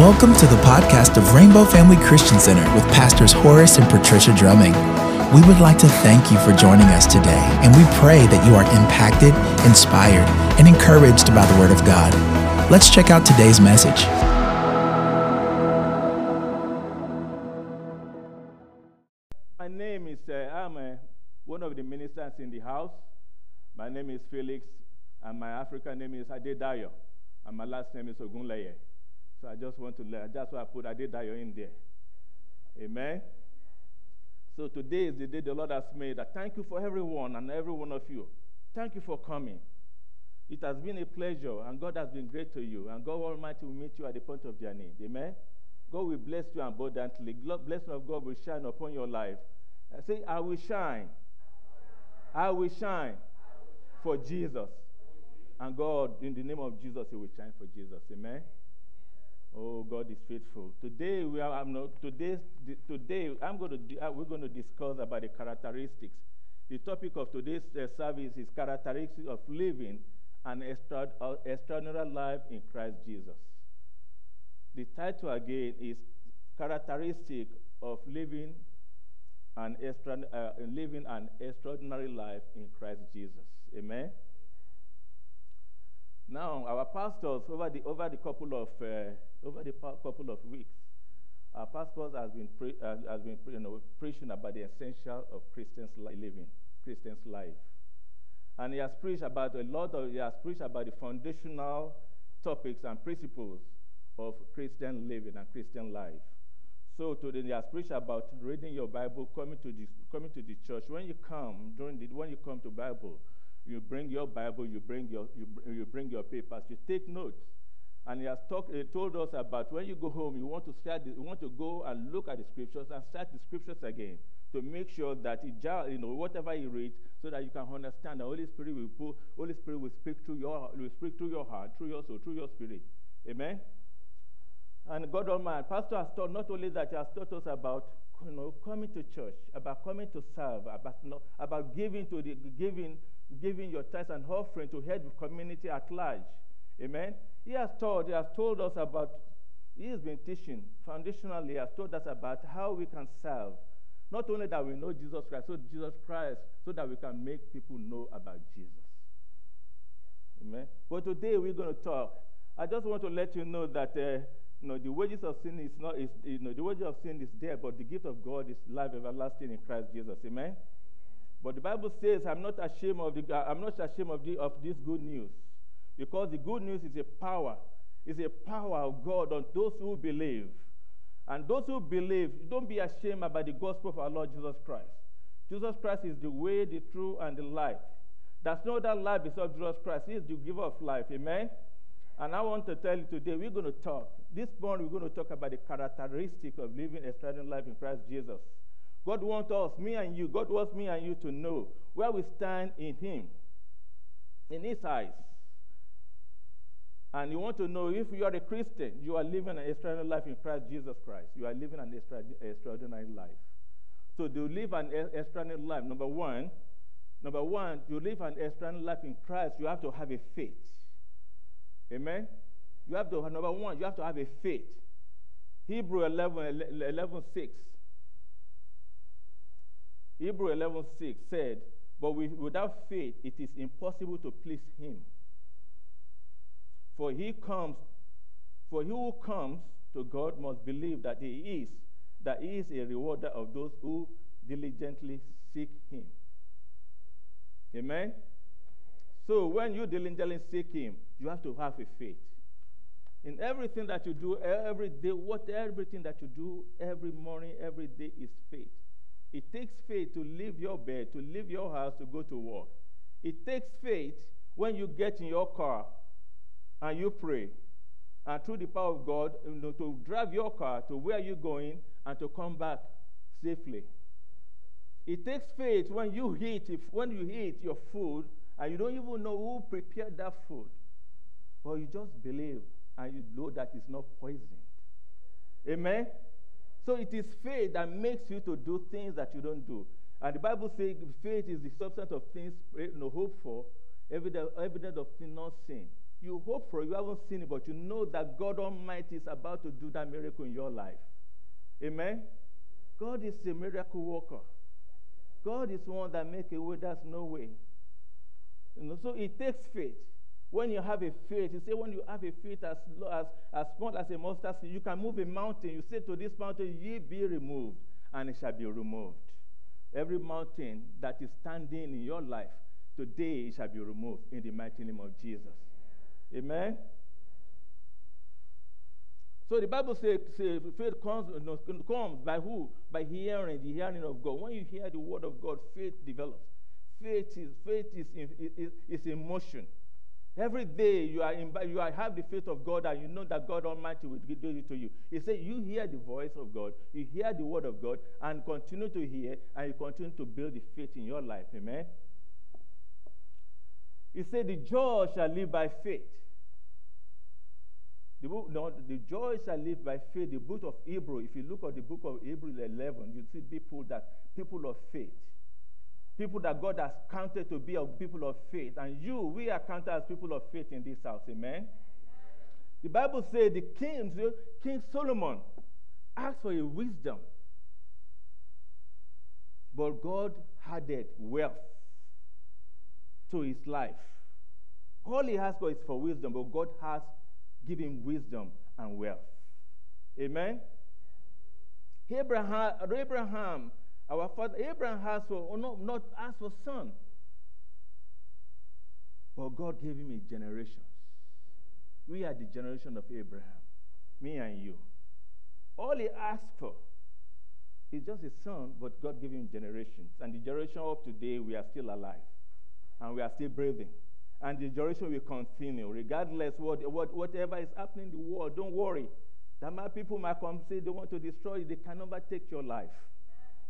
Welcome to the podcast of Rainbow Family Christian Center with Pastors Horace and Patricia Drumming. We would like to thank you for joining us today, and we pray that you are impacted, inspired, and encouraged by the Word of God. Let's check out today's message. My name is, uh, I'm uh, one of the ministers in the house. My name is Felix, and my African name is Adedayo, and my last name is Ogunleye. So I just want to learn. That's why I put Adedayo in there. Amen. So today is the day the Lord has made. I thank you for everyone and every one of you. Thank you for coming. It has been a pleasure, and God has been great to you. And God Almighty will meet you at the point of your need. Amen. God will bless you abundantly. Blessing of God will shine upon your life. I say, I will shine. I will shine for Jesus. And God, in the name of Jesus, He will shine for Jesus. Amen. Oh, God is faithful. Today we are. I'm not, today, today I'm going to. uh, We're going to discuss about the characteristics. The topic of today's uh, service is characteristics of living an uh, extraordinary life in Christ Jesus. The title again is characteristic of living an extra, uh, living an extraordinary life in Christ Jesus. Amen. Now, our pastors over the over the couple of uh, over the couple of weeks, our pastors has been pre- uh, has been you know preaching about the essential of Christians li- living, Christians life, and he has preached about a lot of he has preached about the foundational topics and principles of Christian living and Christian life. So today he has preached about reading your Bible, coming to the coming to the church. When you come during the when you come to Bible, you bring your Bible, you bring your you, you bring your papers, you take notes. And he has talked, he told us about when you go home, you want to start, you want to go and look at the scriptures and start the scriptures again to make sure that it, you know, whatever you read, so that you can understand. The Holy Spirit will put, Holy Spirit will speak through your, will speak through your heart, through your soul, through your spirit. Amen. And God Almighty, Pastor has taught not only that, he has taught us about you know, coming to church, about coming to serve, about, you know, about giving to the giving, giving your tithes and offering to help the community at large. Amen. He has taught, he has told us about, he has been teaching foundationally, he has told us about how we can serve. Not only that we know Jesus Christ, so Jesus Christ, so that we can make people know about Jesus. Amen. But today we're going to talk. I just want to let you know that uh, you know, the wages of sin is not is you know the wages of sin is there, but the gift of God is life everlasting in Christ Jesus. Amen. But the Bible says, "I'm not ashamed of the I'm not ashamed of the of this good news, because the good news is a power, is a power of God on those who believe, and those who believe. Don't be ashamed about the gospel of our Lord Jesus Christ. Jesus Christ is the way, the truth, and the life. There's no other life besides Jesus Christ. He is the giver of life. Amen. And I want to tell you today, we're going to talk. This morning, we're going to talk about the characteristic of living a extraordinary life in Christ Jesus. God wants us, me and you, God wants me and you to know where we stand in Him, in His eyes. And you want to know if you are a Christian, you are living an extraordinary life in Christ Jesus Christ. You are living an extra, extraordinary life. So to live an extraordinary life, number one, number one, to live an extraordinary life in Christ, you have to have a faith. Amen. You have to number one, you have to have a faith. Hebrew 11, 11 6. Hebrew 11:6 said, But with, without faith it is impossible to please him. For he comes, for he who comes to God must believe that he is, that he is a rewarder of those who diligently seek him. Amen. So when you diligently seek Him, you have to have a faith. In everything that you do every day, what everything that you do every morning, every day is faith. It takes faith to leave your bed, to leave your house, to go to work. It takes faith when you get in your car and you pray, and through the power of God, you know, to drive your car to where you're going and to come back safely. It takes faith when you eat, if, when you eat your food and you don't even know who prepared that food, but you just believe and you know that it's not poisoned. Amen? So it is faith that makes you to do things that you don't do. And the Bible says faith is the substance of things you know, hoped for, evidence, evidence of things not seen. You hope for you haven't seen it, but you know that God Almighty is about to do that miracle in your life. Amen? God is a miracle worker. God is one that makes a way that's no way. You know, so it takes faith. When you have a faith, you say when you have a faith as, as, as small as a mustard seed, you can move a mountain. You say to this mountain, ye be removed, and it shall be removed. Every mountain that is standing in your life, today it shall be removed in the mighty name of Jesus. Amen. So the Bible says, say, faith comes, comes by who? By hearing, the hearing of God. When you hear the word of God, faith develops. Faith is, faith is, in, is, is in motion. Every day you are in, you are, have the faith of God and you know that God Almighty will do it to you. He said, You hear the voice of God, you hear the word of God, and continue to hear, and you continue to build the faith in your life. Amen. He said, The just shall live by faith. The, book, no, the joy shall live by faith. The book of Hebrew, if you look at the book of Hebrew 11, you see people that people of faith. People that God has counted to be a people of faith. And you, we are counted as people of faith in this house. Amen. Amen. The Bible says the king, King Solomon, asked for a wisdom. But God added wealth to his life. All he asked for is for wisdom, but God has given wisdom and wealth. Amen? Abraham, Abraham our father Abraham has for oh, not, not asked for son. But God gave him a generation. We are the generation of Abraham, me and you. All he asked for is just a son, but God gave him generations. And the generation of today, we are still alive. And we are still breathing and the generation will continue, regardless what, what whatever is happening in the world. Don't worry. That my people might come say they want to destroy you. They can never take your life.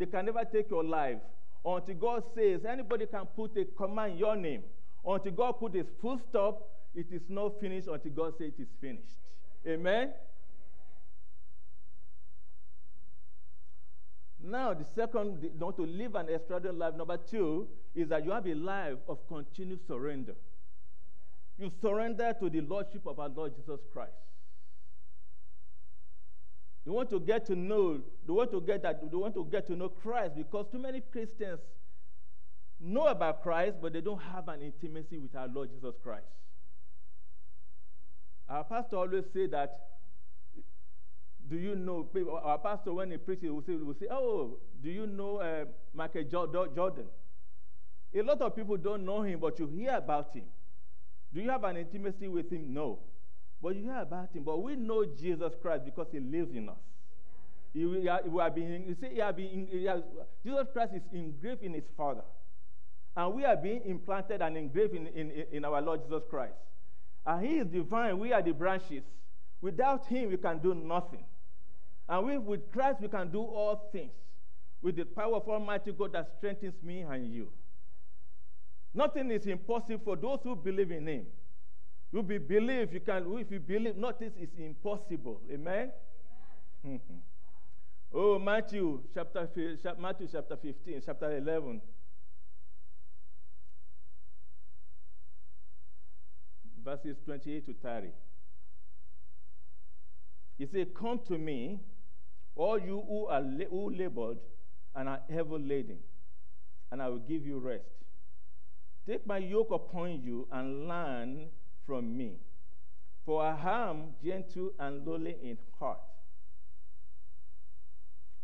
They can never take your life until God says anybody can put a command in your name. Until God put his full stop, it is not finished until God says it is finished. Amen. Now, the second, not to live an extraordinary life, number two, is that you have a life of continued surrender. You surrender to the Lordship of our Lord Jesus Christ. You want to get to know, you want to get that, you want to get to know Christ because too many Christians know about Christ, but they don't have an intimacy with our Lord Jesus Christ. Our pastor always say that. Do you know? Our pastor, when he preaches, will say, will say "Oh, do you know uh, Michael Jordan?" A lot of people don't know him, but you hear about him. Do you have an intimacy with him? No. But you hear about him. But we know Jesus Christ because he lives in us. He, we are, being, you see, he are being, he Jesus Christ is engraved in his Father. And we are being implanted and engraved in, in, in our Lord Jesus Christ. And he is divine. We are the branches. Without him, we can do nothing. And with Christ, we can do all things. With the power of Almighty God that strengthens me and you. Nothing is impossible for those who believe in him. You be believe you can if you believe nothing is impossible. Amen. Amen. oh, Matthew chapter Matthew chapter 15, chapter 11. Verses 28 to 30. He said, Come to me, all you who are who labored and are heavy laden, and I will give you rest. Take my yoke upon you and learn from me, for I am gentle and lowly in heart.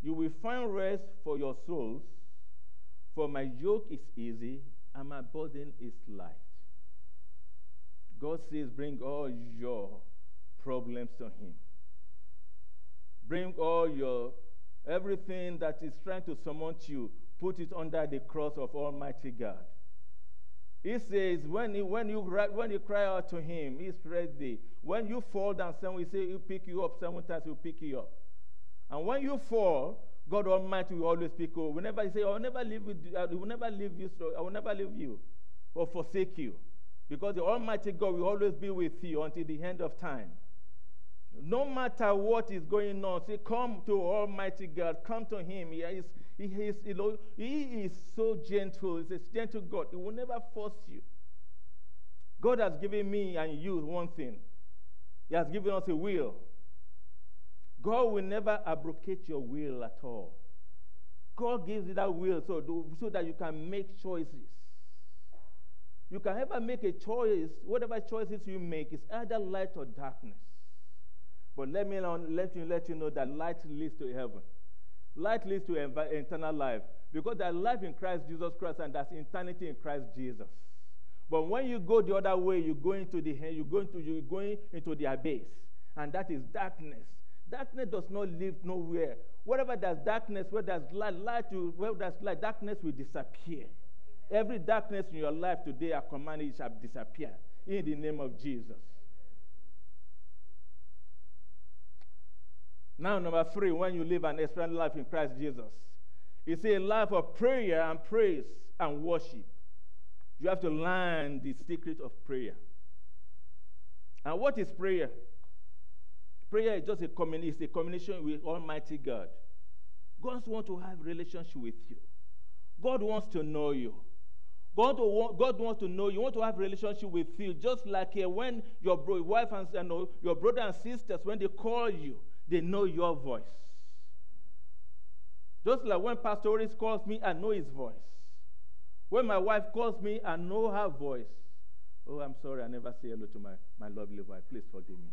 You will find rest for your souls, for my yoke is easy and my burden is light. God says, Bring all your problems to Him. Bring all your everything that is trying to surmount you, put it under the cross of Almighty God. He says, when, he, when, you, when you cry out to him, he's ready. When you fall down, someone will say, he'll pick you up. Seven times he'll pick you up. And when you fall, God Almighty will always pick you up. Whenever he say, I will never leave you, I will never leave you, I will never leave you or forsake you. Because the Almighty God will always be with you until the end of time. No matter what is going on, say, come to Almighty God, come to Him. He is, he is, he is so gentle. He's a gentle God. He will never force you. God has given me and you one thing. He has given us a will. God will never abrogate your will at all. God gives you that will so, so that you can make choices. You can ever make a choice, whatever choices you make, is either light or darkness. But let me let you, let you know that light leads to heaven. Light leads to eternal life because there's life in Christ Jesus Christ and there's eternity in Christ Jesus. But when you go the other way, you go into the you go into you going into the abyss, and that is darkness. Darkness does not live nowhere. Wherever there's darkness, where there's light, light where there's light, darkness will disappear. Every darkness in your life today, I command it shall disappear in the name of Jesus. Now, number three, when you live an external life in Christ Jesus, it's a life of prayer and praise and worship. You have to learn the secret of prayer. And what is prayer? Prayer is just a, communi- it's a communication with Almighty God. God wants to have relationship with you. God wants to know you. God, want, God wants to know you. Want to have relationship with you, just like uh, when your bro- wife and uh, your brother and sisters, when they call you, they know your voice. Just like when Pastor Horace calls me, I know his voice. When my wife calls me, I know her voice. Oh, I'm sorry, I never say hello to my, my lovely wife. Please forgive me,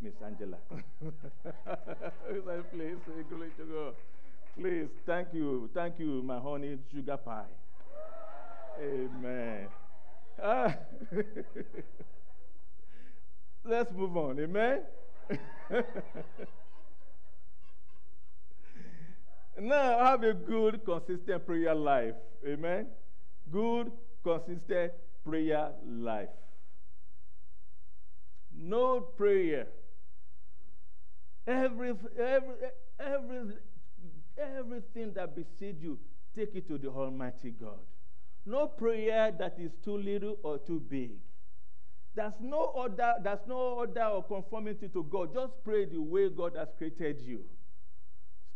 Miss Angela. Please, glory to God. Please, thank you. Thank you, my honey sugar pie. Amen. Ah. Let's move on. Amen. now, have a good, consistent prayer life. Amen. Good, consistent prayer life. No prayer. Every, every, every, everything that beside you, take it to the Almighty God. No prayer that is too little or too big. There's no order, there's no order or conformity to God. Just pray the way God has created you.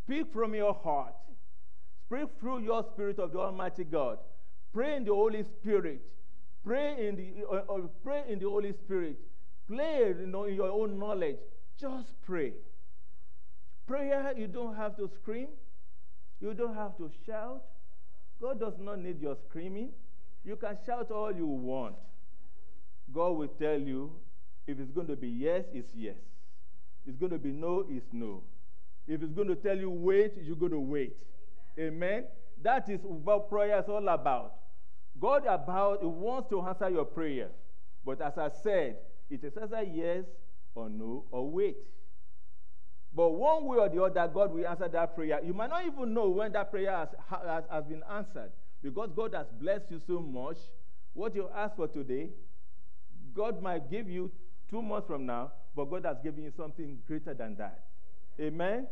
Speak from your heart. Speak through your spirit of the Almighty God. Pray in the Holy Spirit. Pray in the, uh, uh, pray in the Holy Spirit. Play you know, in your own knowledge. Just pray. Prayer, you don't have to scream. You don't have to shout. God does not need your screaming. You can shout all you want. God will tell you if it's going to be yes, it's yes. It's going to be no, it's no. If it's going to tell you wait, you're going to wait. Amen. Amen? That is what prayer is all about. God about He wants to answer your prayer. But as I said, it is either yes or no or wait. But one way or the other, God will answer that prayer. You might not even know when that prayer has, has, has been answered because God has blessed you so much. What you ask for today, God might give you two months from now, but God has given you something greater than that. Amen?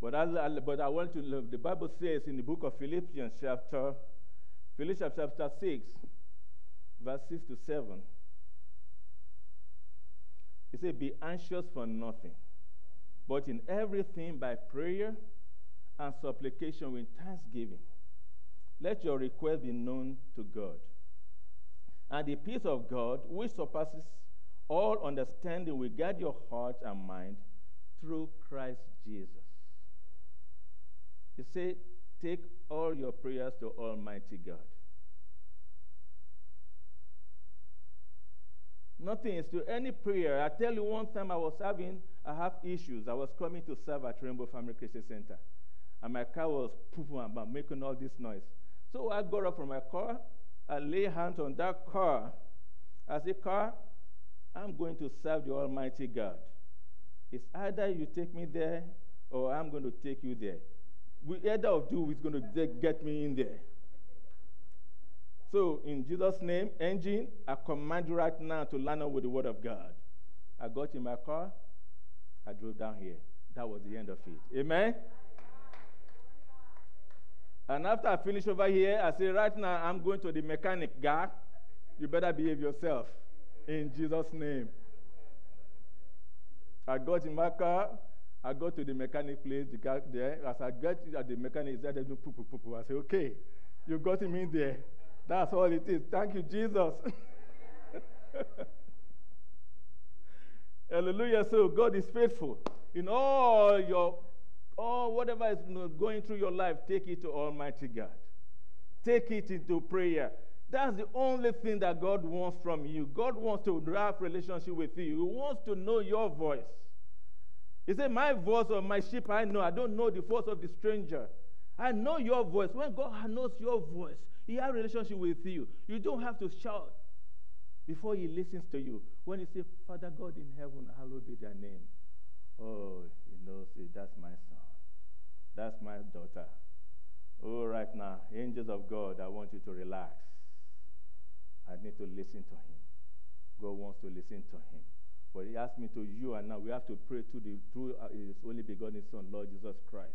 But I, but I want to. The Bible says in the book of Philippians, chapter, Philippians chapter 6, verse 6 to 7. He said, Be anxious for nothing, but in everything by prayer and supplication with thanksgiving. Let your request be known to God. And the peace of God, which surpasses all understanding, will guard your heart and mind through Christ Jesus. He said, Take all your prayers to Almighty God. Nothing is to any prayer. I tell you, one time I was having, I have issues. I was coming to serve at Rainbow Family Christian Center, and my car was pooping about making all this noise. So I got up from my car, I lay hands on that car. I said, Car, I'm going to serve the Almighty God. It's either you take me there or I'm going to take you there. We, either of you is going to get me in there. So, in Jesus' name, engine, I command you right now to line up with the Word of God. I got in my car, I drove down here. That was the end of it. Amen? And after I finish over here, I say, right now, I'm going to the mechanic guy. You better behave yourself. In Jesus' name. I got in my car. I go to the mechanic place, the guy there. As I get at the mechanic, he said, poo, poo, poo, poo. I say, okay. You got him in there. That's all it is. Thank you, Jesus. Hallelujah. So God is faithful. In all your, all whatever is going through your life, take it to Almighty God. Take it into prayer. That's the only thing that God wants from you. God wants to have a relationship with you. He wants to know your voice. He said, My voice or my sheep I know. I don't know the voice of the stranger. I know your voice. When God knows your voice, He has a relationship with you. You don't have to shout before He listens to you. When you say, Father God in heaven, hallowed be thy name. Oh, He knows it. That's my son. That's my daughter. Oh, right now, angels of God, I want you to relax. I need to listen to Him. God wants to listen to Him. But He asked me to you, and now we have to pray to the, through uh, His only begotten Son, Lord Jesus Christ.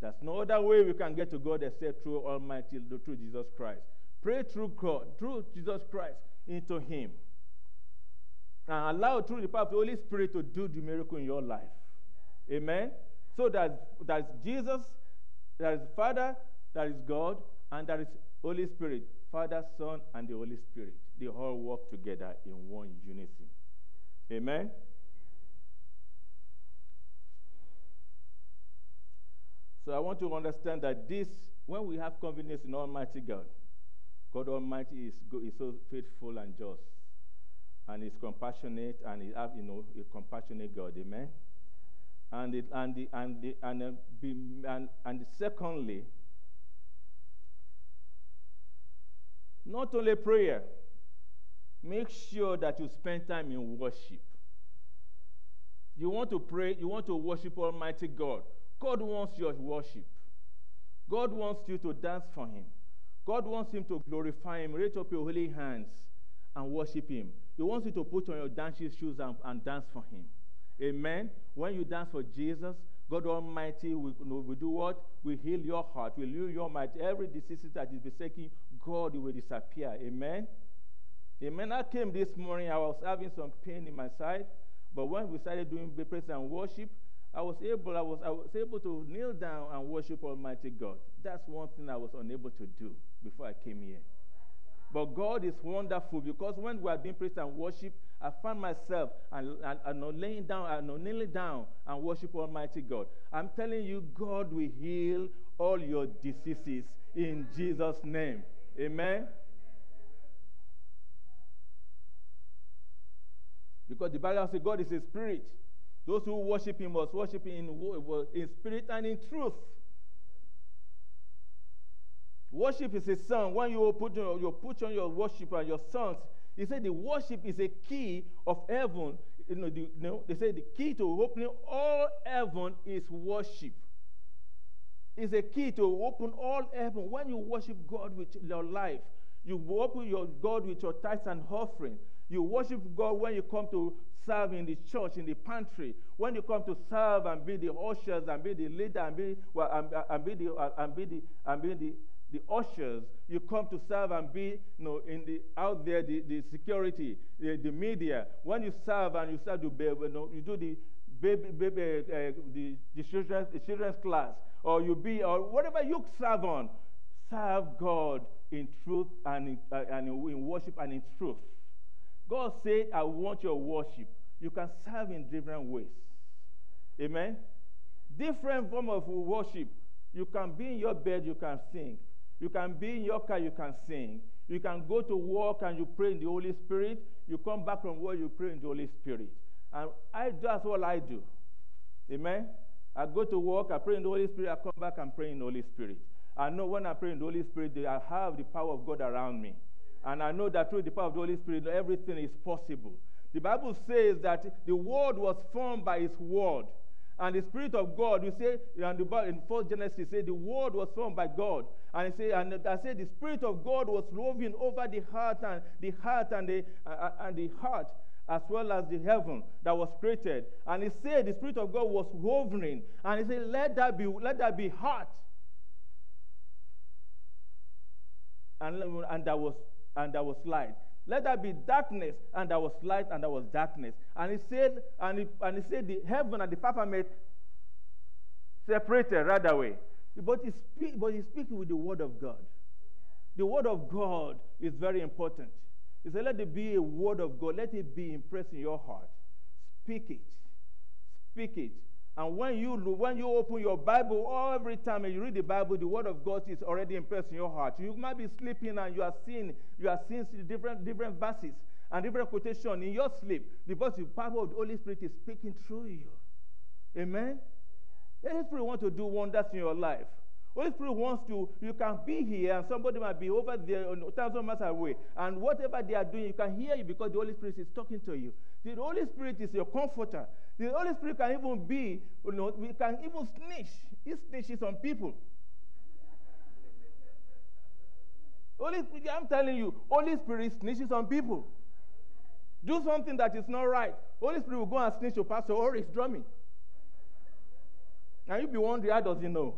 There's no other way we can get to God except through Almighty, through Jesus Christ. Pray through God, through Jesus Christ, into Him. And allow through the power of the Holy Spirit to do the miracle in your life. Amen. So there's, that Jesus, there is Father, there is God, and there is Holy Spirit, Father, Son, and the Holy Spirit. They all work together in one unity. Amen. So I want to understand that this, when we have confidence in Almighty God, God Almighty is, is so faithful and just, and is compassionate, and have you know a compassionate God. Amen. And and the, and the, and, uh, be, and and secondly, not only prayer, make sure that you spend time in worship. You want to pray, you want to worship Almighty God. God wants your worship. God wants you to dance for Him. God wants Him to glorify Him. Raise up your holy hands and worship Him. He wants you to put on your dancing shoes and, and dance for Him. Amen. When you dance for Jesus, God Almighty will, will do what? Will heal your heart, will heal your mind. Every disease that is besetting, God will disappear. Amen. Amen. I came this morning, I was having some pain in my side, but when we started doing praise and worship, I was able, I was, I was able to kneel down and worship Almighty God. That's one thing I was unable to do before I came here. But God is wonderful because when we are being praise and worship, I find myself and, and, and laying down and kneeling down and worship Almighty God. I'm telling you, God will heal all your diseases in Jesus' name. Amen. Because the Bible says God is a spirit. Those who worship him must worship him in, in spirit and in truth. Worship is a song. When you put, on, you put on your worship and your songs, he said the worship is a key of heaven. You know, the, you know, they say the key to opening all heaven is worship. It's a key to open all heaven. When you worship God with your life, you open your God with your tithes and offering. You worship God when you come to serve in the church, in the pantry. When you come to serve and be the ushers and be the leader and be, well, and, and be the, and be the, and be the, the ushers, you come to serve and be you know, in the, out there, the, the security, the, the media. When you serve and you start to, you, know, you do the baby, baby uh, the, the, children's, the children's class, or you be, or whatever you serve on, serve God in truth and in, uh, and in worship and in truth. God said, I want your worship. You can serve in different ways. Amen? Different form of worship. You can be in your bed, you can sing. You can be in your car, you can sing. You can go to work and you pray in the Holy Spirit. You come back from work, you pray in the Holy Spirit. And I that's all I do. Amen? I go to work, I pray in the Holy Spirit, I come back and pray in the Holy Spirit. I know when I pray in the Holy Spirit, I have the power of God around me. And I know that through the power of the Holy Spirit, everything is possible. The Bible says that the world was formed by His word. And the Spirit of God, we say in the Bible, in First Genesis, say the word was formed by God. And say, and I say the Spirit of God was roving over the heart and the heart and the uh, and the heart as well as the heaven that was created. And he said the Spirit of God was hovering. And he said, Let that be, let that be heart. And, and that was and that was light. Let there be darkness, and there was light, and there was darkness. And he said, and he, and he said, the heaven and the firmament separated right away. But he's, speak, but he's speaking with the word of God. The word of God is very important. He said, Let it be a word of God. Let it be impressed in your heart. Speak it. Speak it. And when you when you open your Bible, every time you read the Bible, the word of God is already impressed in your heart. You might be sleeping and you are seeing you are seeing different different verses and different quotation in your sleep because the power of the Holy Spirit is speaking through you. Amen. The Holy Spirit wants to do wonders in your life. Holy Spirit wants to, you can be here and somebody might be over there a thousand miles away. And whatever they are doing, you can hear you because the Holy Spirit is talking to you. The Holy Spirit is your comforter. The Holy Spirit can even be, you know, we can even snitch. He snitches on people. Holy Spirit, I'm telling you, Holy Spirit snitches on people. Do something that is not right. Holy Spirit will go and snitch your pastor Horace Drumming. And you'll be wondering, how does he know?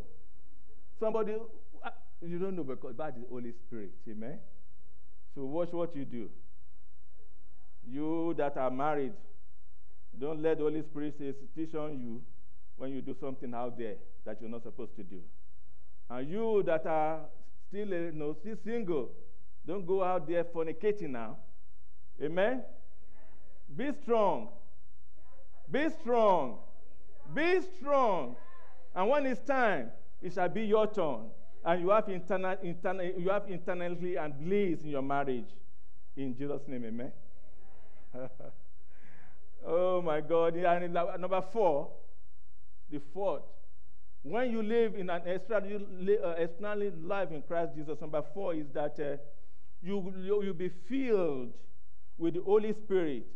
Somebody, uh, you don't know because that is Holy Spirit. Amen? So watch what you do. You that are married, don't let the Holy Spirit teach on you when you do something out there that you're not supposed to do. And you that are still, you know, still single, don't go out there fornicating now. Amen? Be strong. Be strong. Be strong. And when it's time, it shall be your turn. And you have, internal, internal, you have internally and bliss in your marriage. In Jesus' name, amen. oh my God. And number four, the fourth, when you live in an uh, life in Christ Jesus, number four is that uh, you, you, you'll be filled with the Holy Spirit.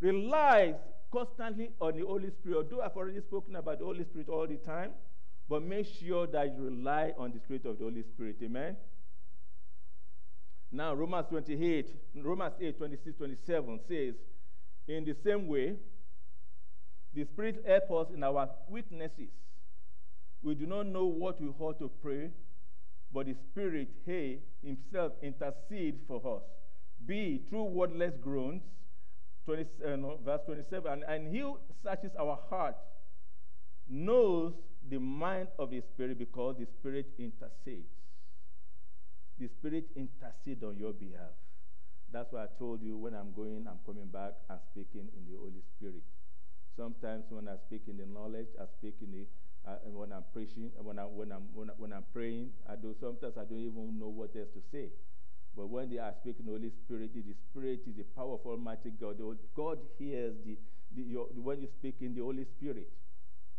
Rely constantly on the Holy Spirit. Although I've already spoken about the Holy Spirit all the time, but make sure that you rely on the Spirit of the Holy Spirit. Amen. Now, Romans 28, Romans 8, 26, 27 says, In the same way, the Spirit helps us in our weaknesses. We do not know what we ought to pray, but the Spirit, He Himself, intercedes for us, be through wordless groans 20, uh, no, verse 27, and, and he searches our heart, knows the mind of the Spirit because the Spirit intercedes. The Spirit intercedes on your behalf. That's why I told you when I'm going, I'm coming back, I'm speaking in the Holy Spirit. Sometimes when I speak in the knowledge, I speak in the uh, when I'm preaching, when, I, when, I'm, when, I, when I'm praying, I do sometimes I don't even know what else to say. But when they are speaking the Holy Spirit, the Spirit is the power of Almighty God. God hears the, the your, when you speak in the Holy Spirit.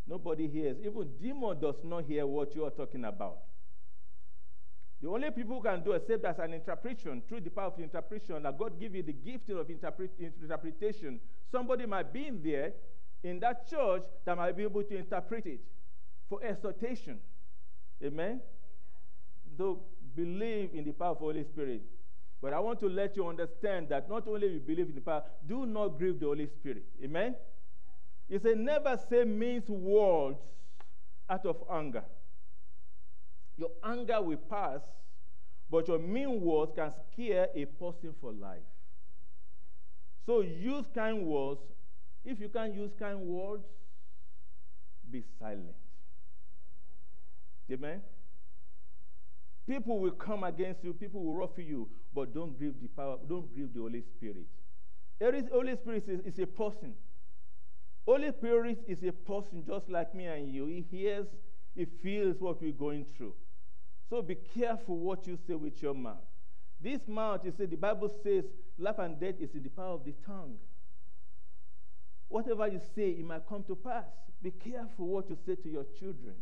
Nobody hears. Even demon does not hear what you are talking about. The only people who can do except as an interpretation, through the power of interpretation, that God give you the gift of interpret, interpretation. Somebody might be in there in that church that might be able to interpret it for exhortation. Amen? Amen. Though believe in the power of the Holy Spirit. But I want to let you understand that not only you believe in the power, do not grieve the Holy Spirit. Amen? He said, never say mean words out of anger. Your anger will pass, but your mean words can scare a person for life. So use kind words. If you can't use kind words, be silent. Amen? People will come against you, people will ruffle you, but don't grieve the power, don't grieve the Holy Spirit. Holy Spirit is, is a person. Holy Spirit is a person just like me and you. He hears, he feels what we're going through. So be careful what you say with your mouth. This mouth, you see, the Bible says life and death is in the power of the tongue. Whatever you say, it might come to pass. Be careful what you say to your children.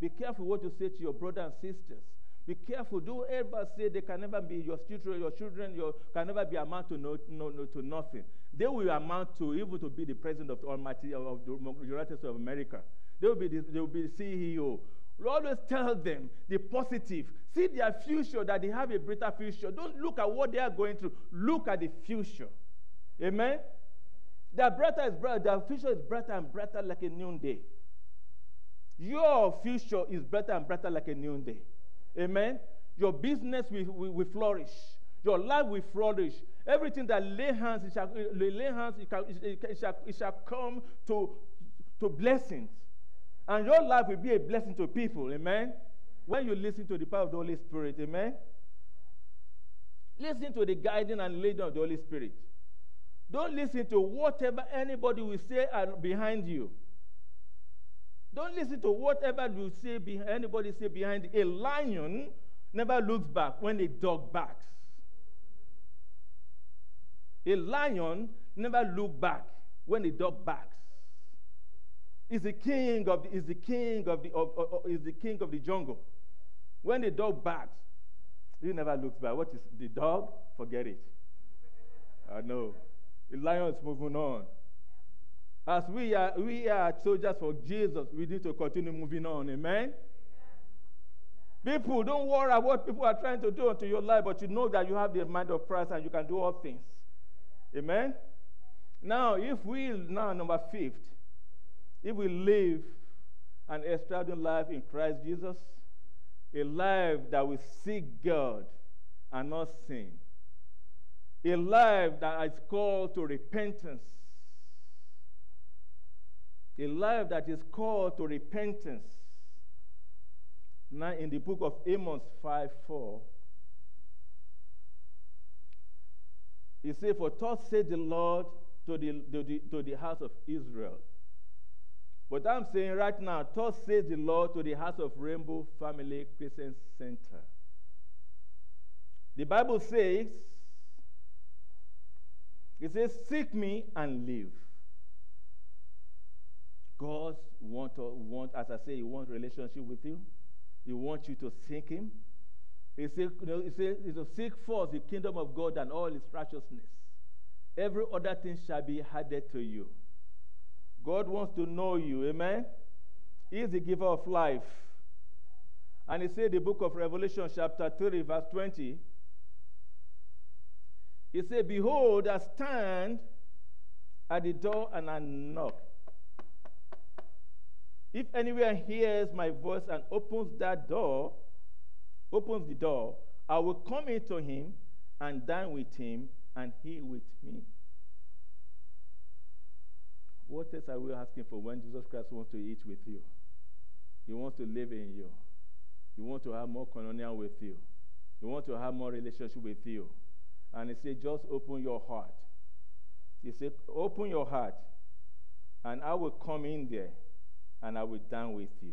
Be careful what you say to your brothers and sisters. Be careful. Don't ever say they can never be your children. Your children your, can never be amount to, no, no, no, to nothing. They will amount to even to be the president of the Almighty of the United States of America. They will be the, they will be CEO. We always tell them the positive. See their future that they have a brighter future. Don't look at what they are going through. Look at the future. Amen. Their brighter is brighter. Their future is brighter and brighter like a noonday. Your future is brighter and brighter like a noonday. Amen. Your business will, will, will, flourish. Your life will flourish. Everything that lay hands, it shall, lay hands, it, it, it, shall, it shall come to, to blessings. And your life will be a blessing to people. Amen. When you listen to the power of the Holy Spirit, amen? Listen to the guiding and leading of the Holy Spirit. Don't listen to whatever anybody will say behind you. Don't listen to whatever you say anybody say behind a lion never looks back when a dog barks. A lion never looks back when a dog barks. Is the king of the, is the king of the of, of, is the king of the jungle. When the dog barks, he never looks back. What is the dog? Forget it. I know. The lion is moving on. As we are, we are soldiers for Jesus, we need to continue moving on. Amen? People, don't worry about what people are trying to do into your life, but you know that you have the mind of Christ and you can do all things. Amen? Now, if we, now, number fifth, if we live an extraordinary life in Christ Jesus, a life that will seek God and not sin, a life that is called to repentance, a life that is called to repentance. Now, in the book of Amos 5 4, he said, For thus said the Lord to the, to the, to the house of Israel. But I'm saying right now, thus says the Lord to the house of Rainbow Family Christian Center. The Bible says, it says, Seek me and live. God want, want, as I say, He wants relationship with you. He wants you to seek Him. He said, you know, he said, to seek first the kingdom of God and all His righteousness. Every other thing shall be added to you. God wants to know you. Amen. He is the giver of life. And he said, the book of Revelation, chapter 3, verse 20. He said, Behold, I stand at the door and I knock. If anyone hears my voice and opens that door, opens the door, I will come into him and dine with him and he with me. What else are we asking for when Jesus Christ wants to eat with you? He wants to live in you. He wants to have more communion with you. He wants to have more relationship with you. And he said, just open your heart. He said, open your heart, and I will come in there and I will dine with you.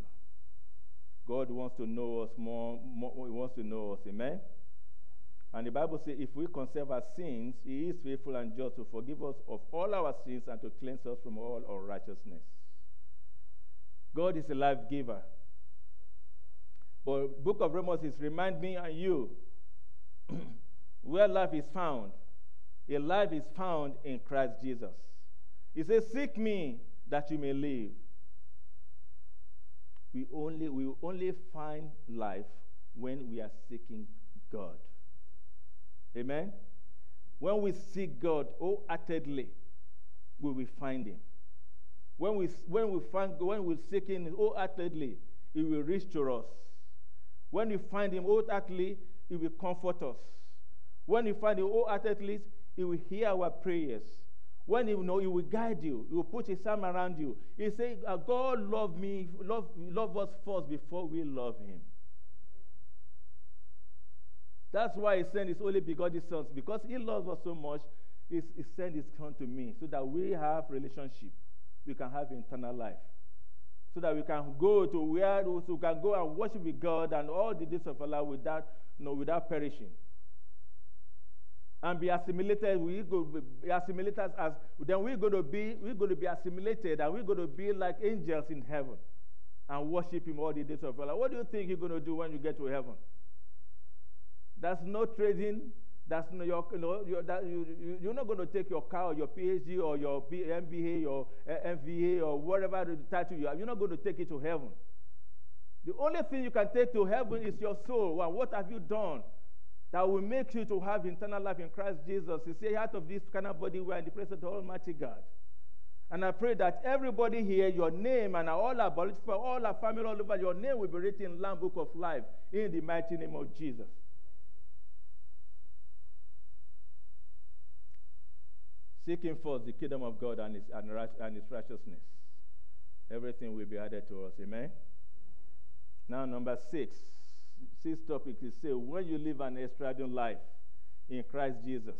God wants to know us more, more, He wants to know us. Amen? And the Bible says, if we conserve our sins, He is faithful and just to forgive us of all our sins and to cleanse us from all unrighteousness. God is a life giver. But book of Romans is remind me and you where life is found. A life is found in Christ Jesus. He says, Seek me that you may live we only we only find life when we are seeking God. Amen. When we seek God wholeheartedly, we will find Him. When we when we find when we seek Him wholeheartedly, He will restore us. When we find Him wholeheartedly, He will comfort us. When we find Him wholeheartedly, He will hear our prayers. When you know, he will guide you. He will put his arm around you. He say, uh, God love me, love, love us first before we love him. That's why he sent his only begotten sons. Because he loves us so much, he, he sent his son to me so that we have relationship. We can have eternal life. So that we can go to where we can go and worship with God and all the days of Allah without, you know, without perishing and be assimilated. We go be assimilated as then we're going to be we're going to be assimilated and we're going to be like angels in heaven and worship Him all the days of Allah. What do you think you're going to do when you get to heaven? That's no trading. That's no your, you know, you're, that, you, you, are not going to take your car or your PhD or eh, your MBA or MVA or whatever the title you have. You're not going to take it to heaven. The only thing you can take to heaven is your soul. Well, what have you done that will make you to have eternal life in Christ Jesus. You say, out of this kind of body, we are in the presence of the Almighty God. And I pray that everybody here, your name and all our all our family all over, your name will be written in the Lamb Book of Life in the mighty name of Jesus. Seeking first the kingdom of God and his, and, and his righteousness. Everything will be added to us. Amen. Now, number six. Sixth topic is say when you live an extravagant life in Christ Jesus.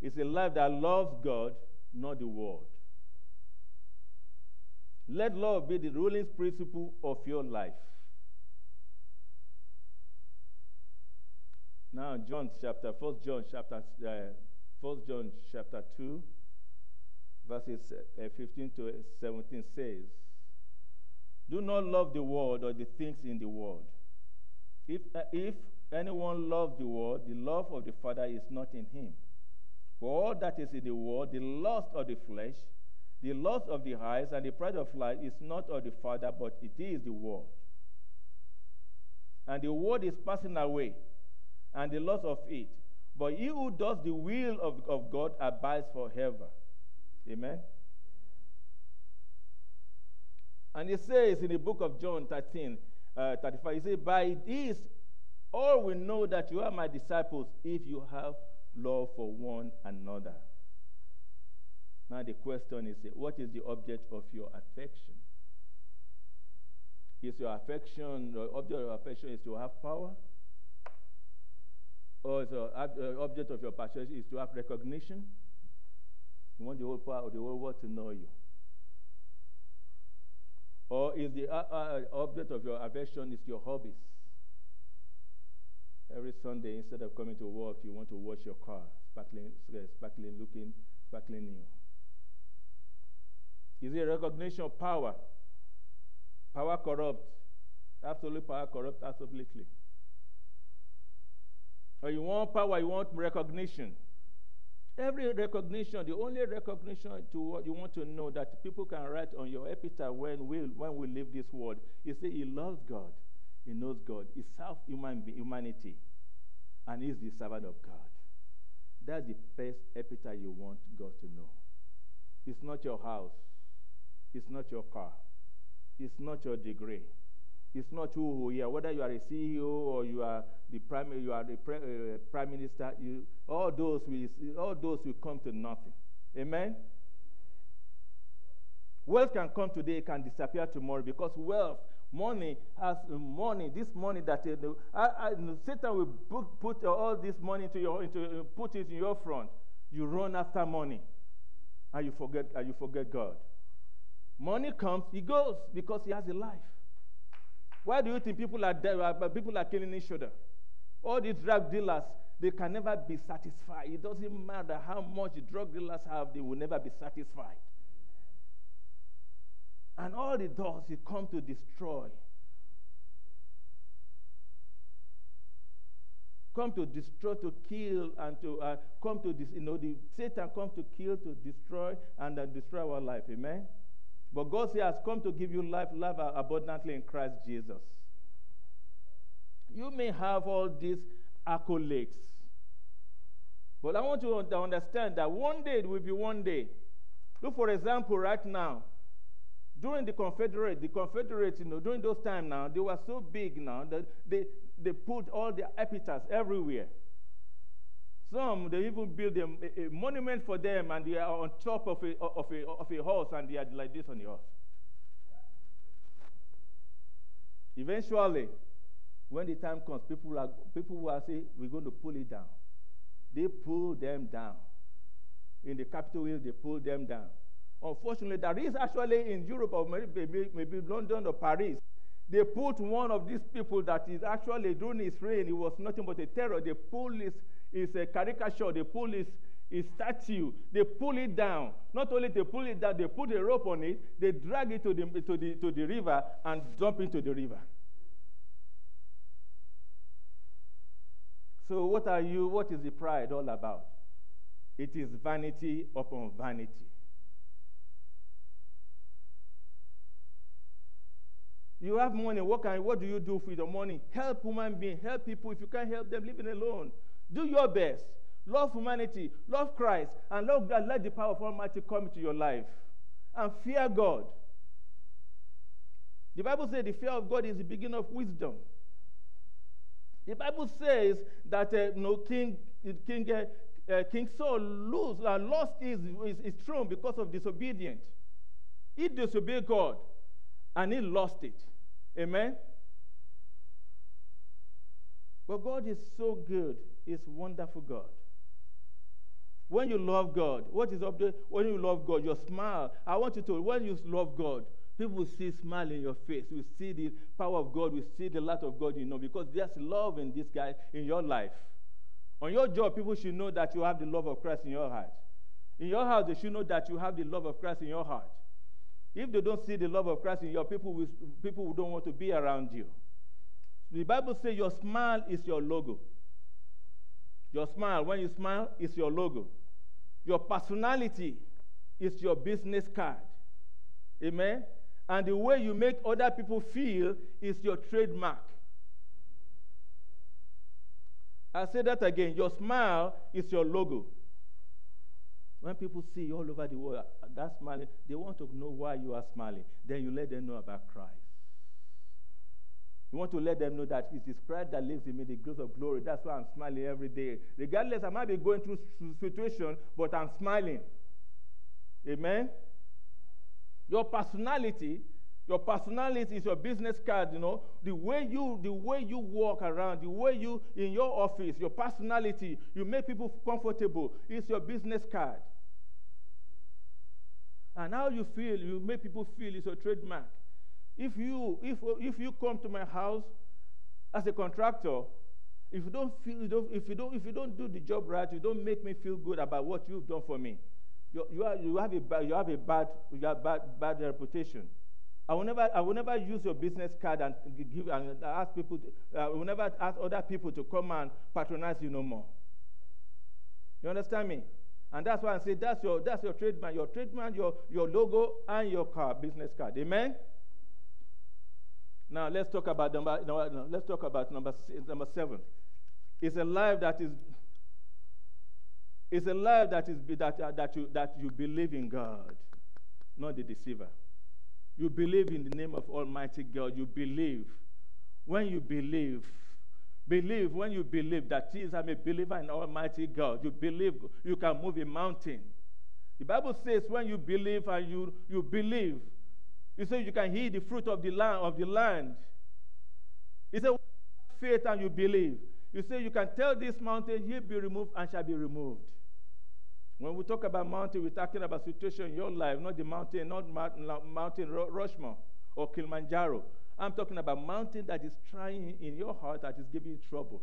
It's a life that loves God, not the world. Let love be the ruling principle of your life. Now, John chapter, First John chapter, uh, First John chapter two, verses uh, 15 to 17 says, "Do not love the world or the things in the world. If uh, if anyone loves the world, the love of the Father is not in him. For all that is in the world, the lust of the flesh, the lust of the eyes, and the pride of life is not of the Father, but it is the world. And the world is passing away, and the loss of it. But he who does the will of, of God abides forever. Amen. And he says in the book of John 13, uh, 35, he says, By this all will know that you are my disciples if you have love for one another. Now, the question is what is the object of your affection? Is your affection, the object of affection is to have power? Or the uh, object of your passion is to have recognition? You want the whole power of the whole world to know you. Or is the uh, uh, object of your aversion is your hobbies? Every Sunday, instead of coming to work, you want to wash your car, sparkling, sparkling looking, sparkling new. Is it recognition of power? Power corrupt. Absolute power corrupt, absolutely. Or you want power, you want recognition. Every recognition, the only recognition to what you want to know that people can write on your epitaph when we, when we leave this world is say he loves God. He knows God. He serves human, humanity. And he's the servant of God. That's the best epitaph you want God to know. It's not your house. It's not your car. It's not your degree. It's not who you are. Whether you are a CEO or you are the prime, you are the pre, uh, prime minister. You, all those will, all those will come to nothing. Amen. Wealth can come today, it can disappear tomorrow because wealth money has money this money that uh, I, I, satan will put, put all this money into your into uh, put it in your front you run after money and you forget and you forget god money comes he goes because he has a life why do you think people are uh, people are killing each other all these drug dealers they can never be satisfied it doesn't matter how much the drug dealers have they will never be satisfied and all the doors he come to destroy. Come to destroy, to kill, and to uh, come to this. You know, the Satan comes to kill, to destroy, and uh, destroy our life. Amen. But God says, has come to give you life, life abundantly in Christ Jesus. You may have all these accolades, but I want you to understand that one day it will be one day. Look, for example, right now, during the Confederate, the Confederates, you know, during those times now, they were so big now that they, they put all the epitaphs everywhere. Some, they even build a, a, monument for them and they are on top of a, of, a, of a horse and they are like this on the horse. Eventually, when the time comes, people, are, people will say, we're going to pull it down. They pull them down. In the Capitol Hill, they pull them down. Unfortunately, there is actually in Europe or maybe, maybe London or Paris, they put one of these people that is actually during his reign, he was nothing but a terror. They pull his, his a caricature, they pull his, his statue, they pull it down. Not only they pull it down, they put a rope on it, they drag it to the, to the, to the river and dump into the river. So, what are you, what is the pride all about? It is vanity upon vanity. You have money. What can? What do you do with your money? Help human beings. Help people. If you can't help them, living alone. Do your best. Love humanity. Love Christ, and love God. Let the power of Almighty come into your life, and fear God. The Bible says the fear of God is the beginning of wisdom. The Bible says that uh, no King King uh, uh, King Saul lose, uh, lost his, his, his throne because of disobedience. He disobeyed God and he lost it. Amen? But God is so good. He's wonderful God. When you love God, what is up there? When you love God, your smile. I want you to, when you love God, people will see smile in your face. We see the power of God. We see the light of God, you know, because there's love in this guy in your life. On your job, people should know that you have the love of Christ in your heart. In your house, they should know that you have the love of Christ in your heart. If they don't see the love of Christ in your people, will, people don't want to be around you. The Bible says your smile is your logo. Your smile, when you smile, is your logo. Your personality is your business card. Amen? And the way you make other people feel is your trademark. I say that again. Your smile is your logo. When people see you all over the world uh, that smiling, they want to know why you are smiling. Then you let them know about Christ. You want to let them know that it is Christ that lives in me, the grace of glory. That's why I'm smiling every day. Regardless, I might be going through situation, but I'm smiling. Amen. Your personality, your personality is your business card, you know. The way you the way you walk around, the way you in your office, your personality, you make people comfortable, is your business card. And how you feel, you make people feel is your trademark. If you, if, if you come to my house as a contractor, if you don't feel, don't, if, you don't, if you don't do the job right, you don't make me feel good about what you've done for me. You, you, you, have, a bad, you have a bad, bad, bad reputation. I will, never, I will never use your business card and give and ask people. To, I will never ask other people to come and patronize you no more. You understand me? And that's why I say that's your that's your trademark, your trademark, your, your logo, and your car business card. Amen. Now let's talk about number. No, let's talk about number number seven. It's a life that is. It's a life that is that uh, that you that you believe in God, not the deceiver. You believe in the name of Almighty God. You believe. When you believe, believe when you believe that Jesus, I'm a believer in Almighty God. You believe you can move a mountain. The Bible says when you believe and you, you believe, you say you can hear the fruit of the land of the land. He said, faith and you believe. You say you can tell this mountain, here be removed and shall be removed. When we talk about mountain, we're talking about situation in your life, not the mountain, not mountain Rushmore or Kilimanjaro. I'm talking about mountain that is trying in your heart that is giving you trouble.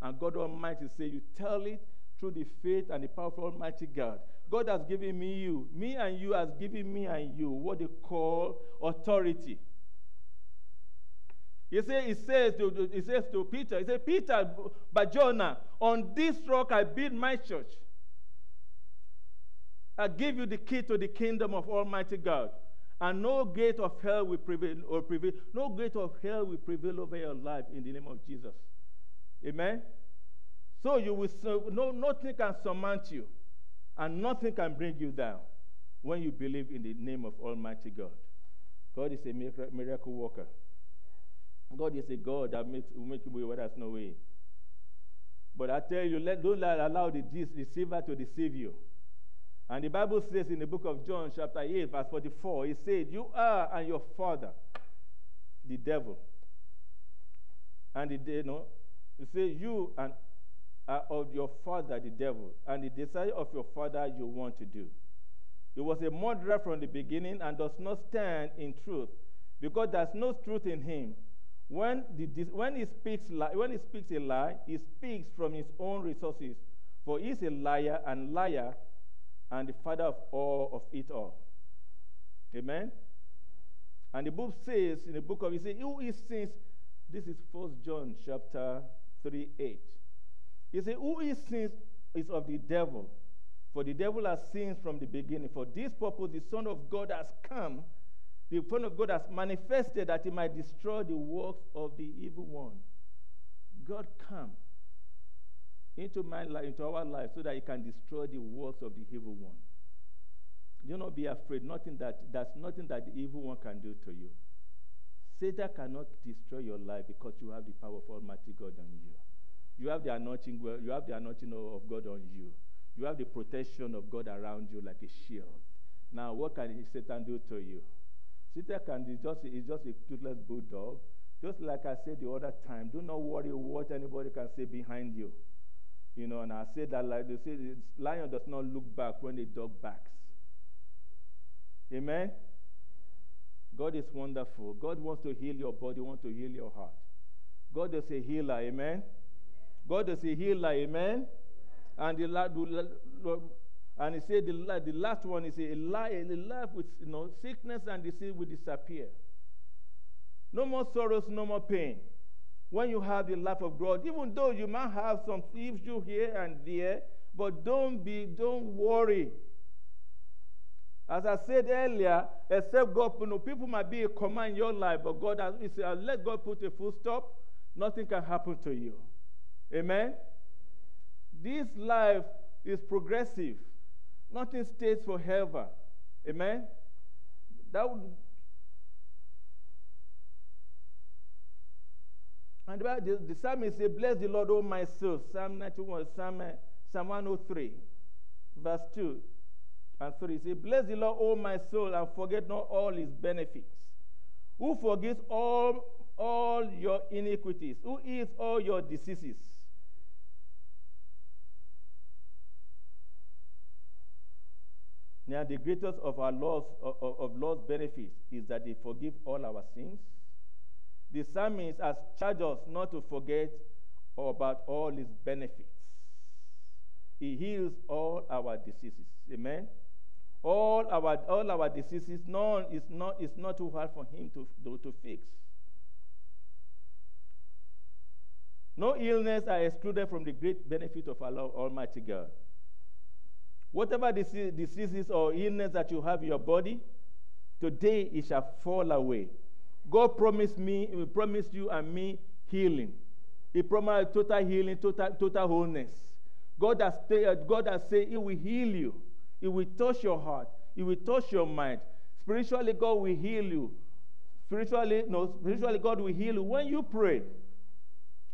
And God Almighty say, you tell it through the faith and the power of Almighty God. God has given me you. Me and you has given me and you what they call authority. He, say, he, says to, he says to Peter, he says, Peter, Bar-Jonah, on this rock I build my church. I give you the key to the kingdom of Almighty God. And no gate of hell will prevail or prevail. No gate of hell will prevail over your life in the name of Jesus. Amen. So you will so no nothing can surmount you, and nothing can bring you down when you believe in the name of Almighty God. God is a miracle worker. God is a God that makes will make way where there's no way. But I tell you, let, don't let, allow the deceiver to deceive you. And the Bible says in the book of John, chapter 8, verse 44, it said, You are and your father, the devil. And the you know, you say, You and are of your father, the devil, and the desire of your father you want to do. He was a murderer from the beginning and does not stand in truth, because there's no truth in him. When, the, when, he speaks when he speaks a lie, he speaks from his own resources, for he is a liar and liar and the father of all of it all. Amen? And the book says, in the book of, it says, who is sins? This is First John chapter 3, 8. He says, who is sins is of the devil. For the devil has sinned from the beginning. For this purpose, the Son of God has come. The Son of God has manifested that he might destroy the works of the evil one. God come into my life, into our life, so that He can destroy the works of the evil one. Do not be afraid. Nothing that that's nothing that the evil one can do to you. Satan cannot destroy your life because you have the power of Almighty God on you. You have the anointing. You have the anointing of God on you. You have the protection of God around you like a shield. Now, what can Satan do to you? Satan can be just, he's just a toothless bulldog. Just like I said the other time, do not worry what anybody can say behind you. You know, and I said that like they say, the lion does not look back when the dog backs. Amen. God is wonderful. God wants to heal your body, wants to heal your heart. God is a healer, amen. God is a healer, amen. And the, and he said the, the last one is a life, a life with you know sickness and disease will disappear. No more sorrows, no more pain. When you have the life of God, even though you might have some issue here and there, but don't be, don't worry. As I said earlier, except God, you know, people might be a command in your life, but God has said, let God put a full stop, nothing can happen to you. Amen? This life is progressive. Nothing stays forever. Amen? That would, and the, the psalmist says, Bless the Lord, O my soul. Psalm 91, Psalm, Psalm 103, verse 2 and 3. Say, Bless the Lord, O my soul, and forget not all his benefits. Who forgives all, all your iniquities, who heals all your diseases. Now, the greatest of our laws of, of Lord's benefits is that they forgive all our sins. The psalmist has charged us not to forget about all his benefits. He heals all our diseases. Amen all our, all our diseases, none is not, is not too hard for him to, to, to fix. No illness are excluded from the great benefit of Allah Almighty God. Whatever diseases or illness that you have in your body, today it shall fall away. God promised me, promised you and me healing. He promised total healing, total, total wholeness. God has, uh, God has said He will heal you. He will touch your heart. He will touch your mind. Spiritually, God will heal you. Spiritually, no, spiritually, God will heal you. When you pray,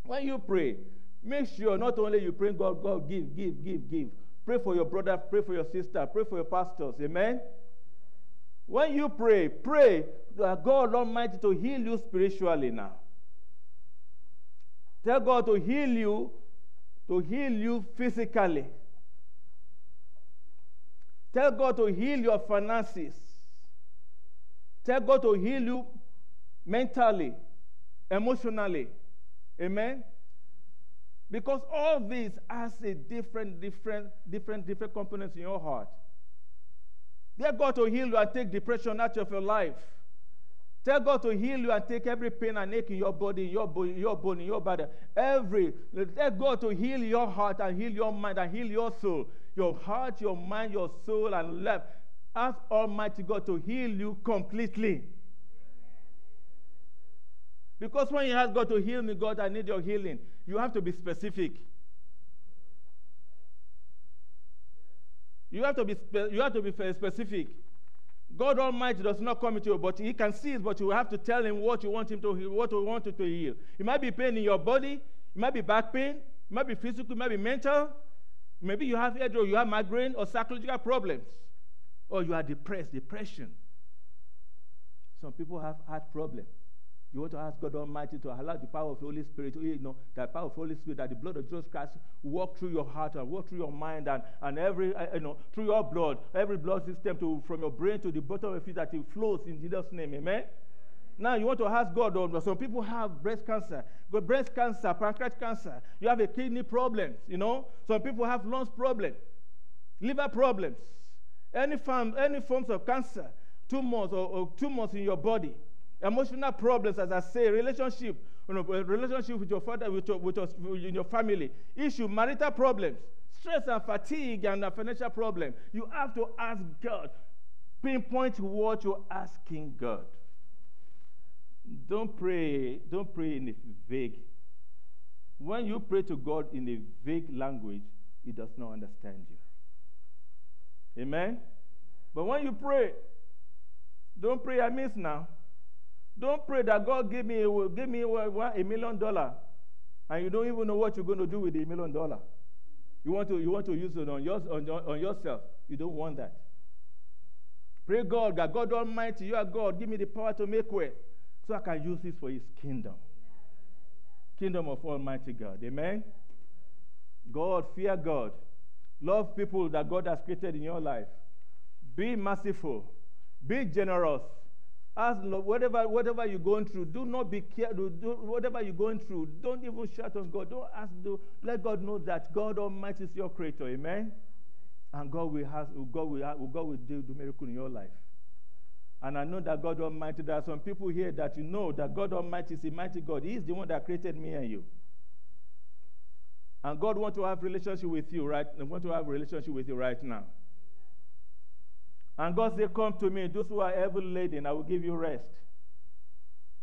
when you pray, make sure not only you pray, God, God, give, give, give, give. Pray for your brother, pray for your sister, pray for your pastors. Amen. When you pray, pray that God Almighty to heal you spiritually now. Tell God to heal you, to heal you physically. Tell God to heal your finances. Tell God to heal you mentally, emotionally. Amen. Because all this has a different, different, different, different components in your heart. Tell God to heal you and take depression out of your life. Tell God to heal you and take every pain and ache in your body, in your body, your bone, in your body. Every tell God to heal your heart and heal your mind and heal your soul your heart, your mind, your soul, and life. Ask Almighty God to heal you completely. Because when you ask God to heal me, God, I need your healing, you have to be specific. You have to be, you have to be specific. God Almighty does not come to you, but He can see it, but you have to tell Him what you want Him to heal, what you want Him to heal. It might be pain in your body, it might be back pain, it might be physical, it might be mental, Maybe you have headache, you have migraine or psychological problems, or you are depressed, depression. Some people have heart problems. You want to ask God Almighty to allow the power of the Holy Spirit, you know, the power of the Holy Spirit, that the blood of Jesus Christ walk through your heart and walk through your mind and, and every, uh, you know, through your blood, every blood system to, from your brain to the bottom of your feet, that it flows in Jesus' name. Amen? Now you want to ask God, oh, some people have breast cancer, got breast cancer, pancreatic cancer. You have a kidney problems, you know. Some people have lungs problem, liver problems, any form, any forms of cancer, tumors or, or tumors in your body, emotional problems, as I say, relationship, you know, relationship with your father, with your, with your, in your family, issue, marital problems, stress and fatigue and a financial problem. You have to ask God, pinpoint what you're asking God. Don't pray, don't pray in a vague. When you pray to God in a vague language, He does not understand you. Amen? But when you pray, don't pray I miss now. Don't pray that God give me give me a million dollar, and you don't even know what you're going to do with a million dollar. You want to you want to use it on, yours, on, on yourself. You don't want that. Pray God, that God Almighty, you are God. Give me the power to make way so I can use this for His kingdom. Kingdom of Almighty God. Amen. God, fear God. Love people that God has created in your life. Be merciful. Be generous. Ask whatever, whatever you're going through, do not be careful. Do, whatever you're going through, don't even shout on God. Don't ask. Do, let God know that God Almighty is your creator. Amen. And God will have, God will, God will do the miracle in your life. And I know that God Almighty, there are some people here that you know that God Almighty is a mighty God. He is the one that created me and you. And God wants to have relationship with you right. Want to have relationship with you right now. And God said, Come to me, those who are heavy laden, I will give you rest.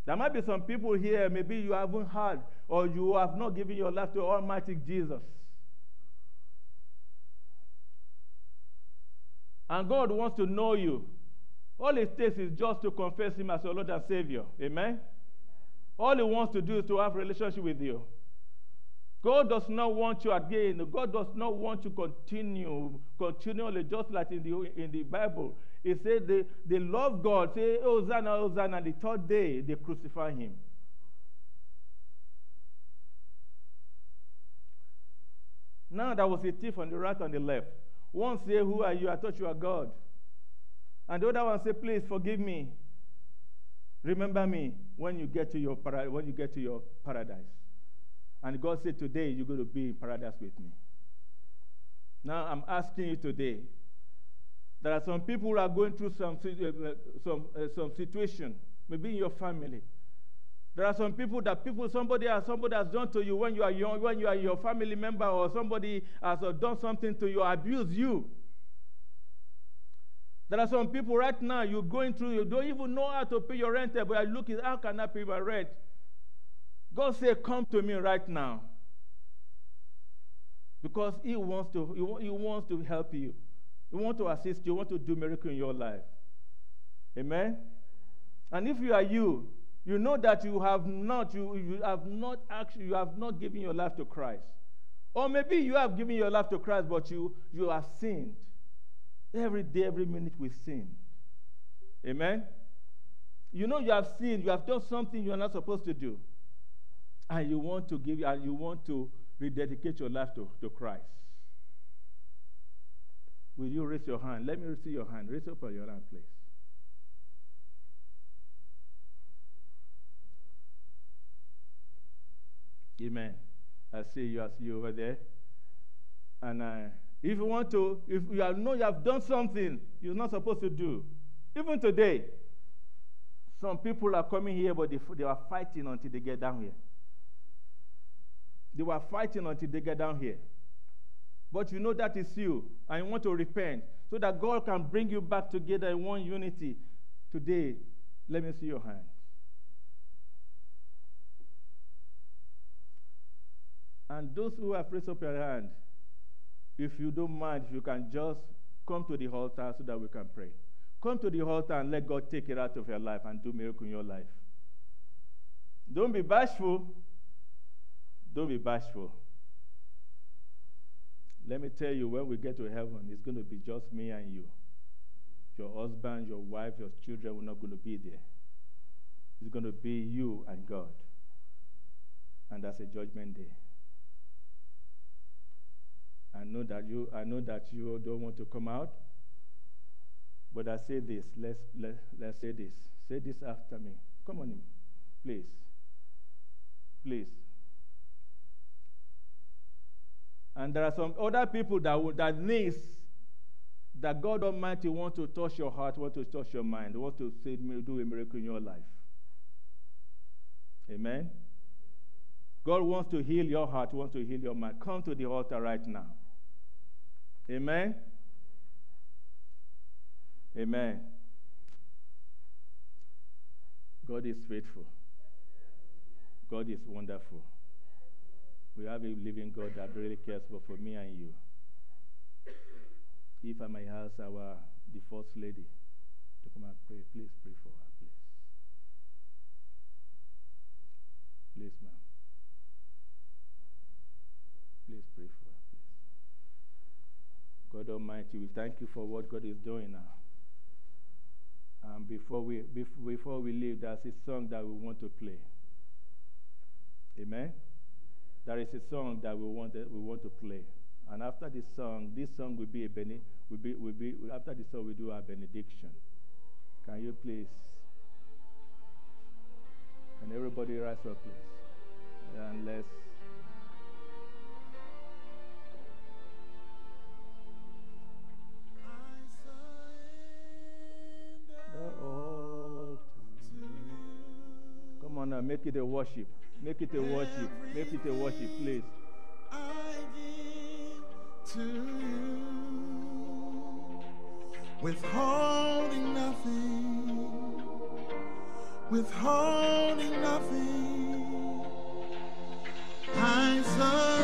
There might be some people here, maybe you haven't heard or you have not given your life to Almighty Jesus. And God wants to know you. All it takes is just to confess Him as your Lord and Savior. Amen? All He wants to do is to have relationship with you. God does not want you again. God does not want you continue continually, just like in the in the Bible. He said they, they love God, say Hosanna, Hosanna. The third day they crucify him. Now there was a thief on the right and the left. One say, Who are you? I thought you are God. And the other one say, Please forgive me. Remember me when you get to your para- when you get to your paradise. And God said, Today you're going to be in paradise with me. Now I'm asking you today. There are some people who are going through some, uh, some, uh, some situation, maybe in your family. There are some people that people, somebody has somebody has done to you when you are young, when you are your family member, or somebody has done something to you, abuse you. There are some people right now you're going through, you don't even know how to pay your rent, but you're looking, how can I pay my rent? God said, Come to me right now. Because He wants to, He, wants to help you. He wants to assist you, He wants to do miracle in your life. Amen? And if you are you, you know that you have not, you, you have not actually, you have not given your life to Christ. Or maybe you have given your life to Christ, but you, you have sinned. Every day, every minute we sin. Amen? You know you have sinned, you have done something you are not supposed to do and you want to give and you want to rededicate your life to, to Christ. Will you raise your hand? Let me see your hand. Raise up your hand, please. Amen. I see you. I see you over there. And uh, if you want to, if you have, know you have done something you're not supposed to do, even today, some people are coming here, but they, they are fighting until they get down here. They were fighting until they get down here. But you know that is you, and you want to repent so that God can bring you back together in one unity. Today, let me see your hand. And those who have raised up your hand, if you don't mind, if you can just come to the altar so that we can pray. Come to the altar and let God take it out of your life and do miracle in your life. Don't be bashful. Don't be bashful. Let me tell you, when we get to heaven, it's going to be just me and you. Your husband, your wife, your children are not going to be there. It's going to be you and God. And that's a judgment day. I know that you I know that you don't want to come out. But I say this. Let's let, let's say this. Say this after me. Come on, please. Please. And there are some other people that, that needs that God Almighty want to touch your heart, want to touch your mind, want to say, do a miracle in your life. Amen. God wants to heal your heart, wants to heal your mind. Come to the altar right now. Amen. Amen. God is faithful. God is wonderful. We have a living God that really cares for, for me and you. If I may ask our the first lady to come and pray, please pray for her, please. Please, ma'am. Please pray for her, please. God Almighty, we thank you for what God is doing now. And before we, before we leave, there's a song that we want to play. Amen? There is a song that we want, we want to play. And after this song, this song will be a bene, will be, will be, after the song, we do our benediction. Can you please? Can everybody rise up, please? And let's. Come on now, make it a worship. Make it a worship. Make it a worship, please. I give to you, withholding nothing, withholding nothing. I surrender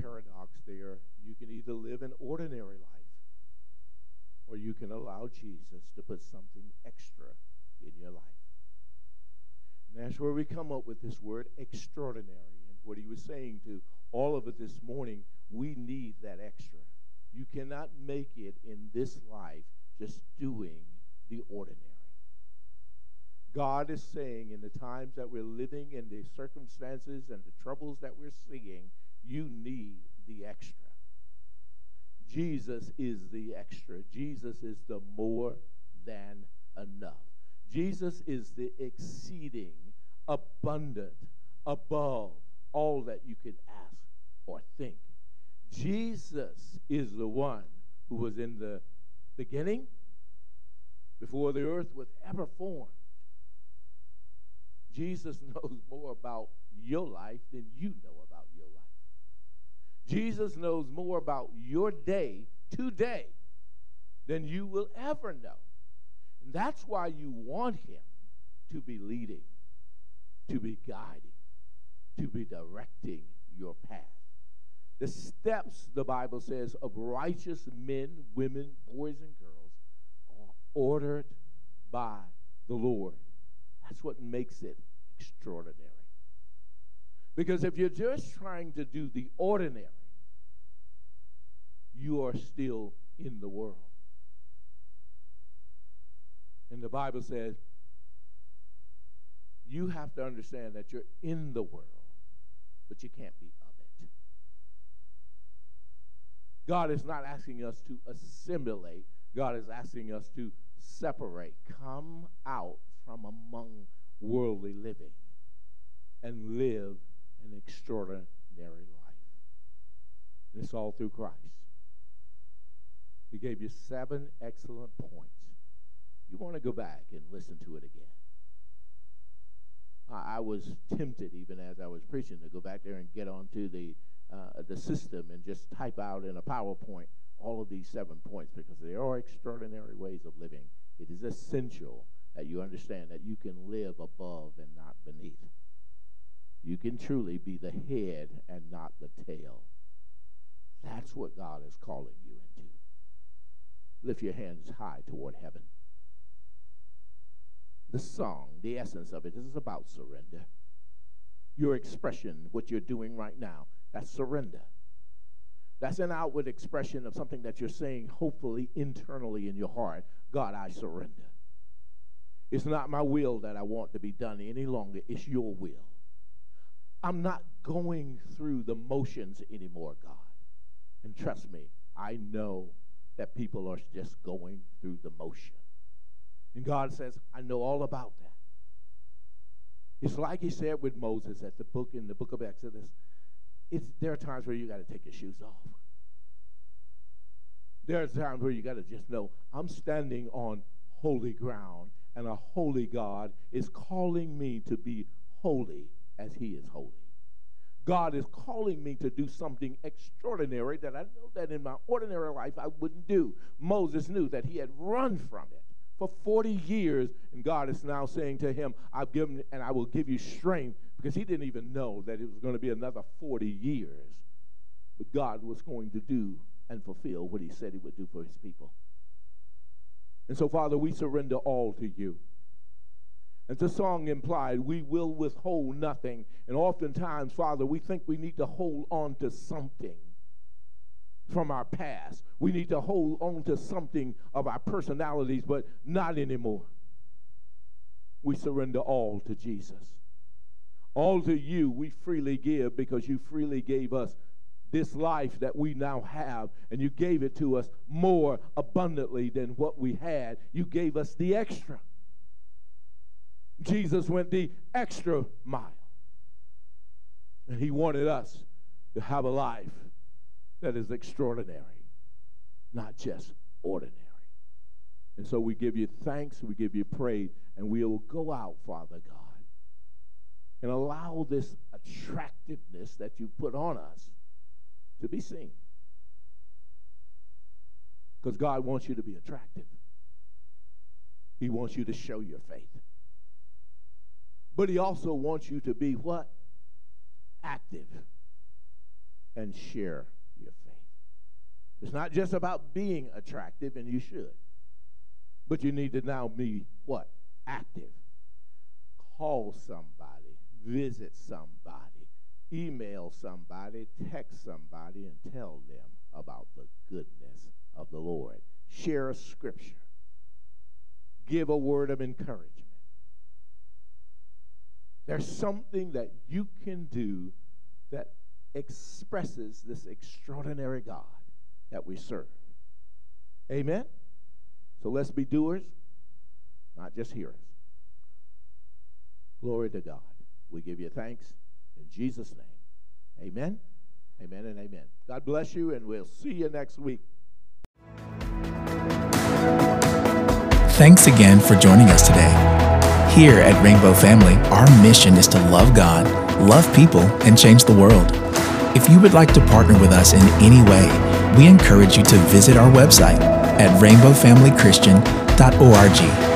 paradox there. You can either live an ordinary life, or you can allow Jesus to put something extra in your life. And that's where we come up with this word extraordinary. And what he was saying to all of us this morning, we need that extra. You cannot make it in this life just doing the ordinary. God is saying in the times that we're living, in the circumstances and the troubles that we're seeing, you need the extra. Jesus is the extra. Jesus is the more than enough. Jesus is the exceeding, abundant, above all that you could ask or think. Jesus is the one who was in the beginning before the earth was ever formed. Jesus knows more about your life than you know. Jesus knows more about your day today than you will ever know. And that's why you want him to be leading, to be guiding, to be directing your path. The steps, the Bible says, of righteous men, women, boys, and girls are ordered by the Lord. That's what makes it extraordinary. Because if you're just trying to do the ordinary, you are still in the world. And the Bible says you have to understand that you're in the world, but you can't be of it. God is not asking us to assimilate, God is asking us to separate. Come out from among worldly living and live an extraordinary life. It's all through Christ. He gave you seven excellent points. You want to go back and listen to it again. I, I was tempted, even as I was preaching, to go back there and get onto the uh, the system and just type out in a PowerPoint all of these seven points because they are extraordinary ways of living. It is essential that you understand that you can live above and not beneath. You can truly be the head and not the tail. That's what God is calling you into. Lift your hands high toward heaven. The song, the essence of it, is about surrender. Your expression, what you're doing right now, that's surrender. That's an outward expression of something that you're saying, hopefully internally in your heart God, I surrender. It's not my will that I want to be done any longer, it's your will. I'm not going through the motions anymore, God. And trust me, I know that people are just going through the motion. And God says, I know all about that. It's like he said with Moses at the book in the book of Exodus it's, there are times where you got to take your shoes off. There are times where you got to just know I'm standing on holy ground, and a holy God is calling me to be holy as He is holy. God is calling me to do something extraordinary that I know that in my ordinary life I wouldn't do. Moses knew that he had run from it for 40 years, and God is now saying to him, I've given and I will give you strength because he didn't even know that it was going to be another 40 years. But God was going to do and fulfill what he said he would do for his people. And so, Father, we surrender all to you. As the song implied, we will withhold nothing. And oftentimes, Father, we think we need to hold on to something from our past. We need to hold on to something of our personalities, but not anymore. We surrender all to Jesus. All to you we freely give because you freely gave us this life that we now have, and you gave it to us more abundantly than what we had. You gave us the extra. Jesus went the extra mile. And he wanted us to have a life that is extraordinary, not just ordinary. And so we give you thanks, we give you praise, and we will go out, Father God, and allow this attractiveness that you put on us to be seen. Because God wants you to be attractive. He wants you to show your faith. But he also wants you to be what? Active and share your faith. It's not just about being attractive, and you should. But you need to now be what? Active. Call somebody, visit somebody, email somebody, text somebody, and tell them about the goodness of the Lord. Share a scripture. Give a word of encouragement. There's something that you can do that expresses this extraordinary God that we serve. Amen? So let's be doers, not just hearers. Glory to God. We give you thanks in Jesus' name. Amen. Amen and amen. God bless you, and we'll see you next week. Thanks again for joining us today. Here at Rainbow Family, our mission is to love God, love people, and change the world. If you would like to partner with us in any way, we encourage you to visit our website at rainbowfamilychristian.org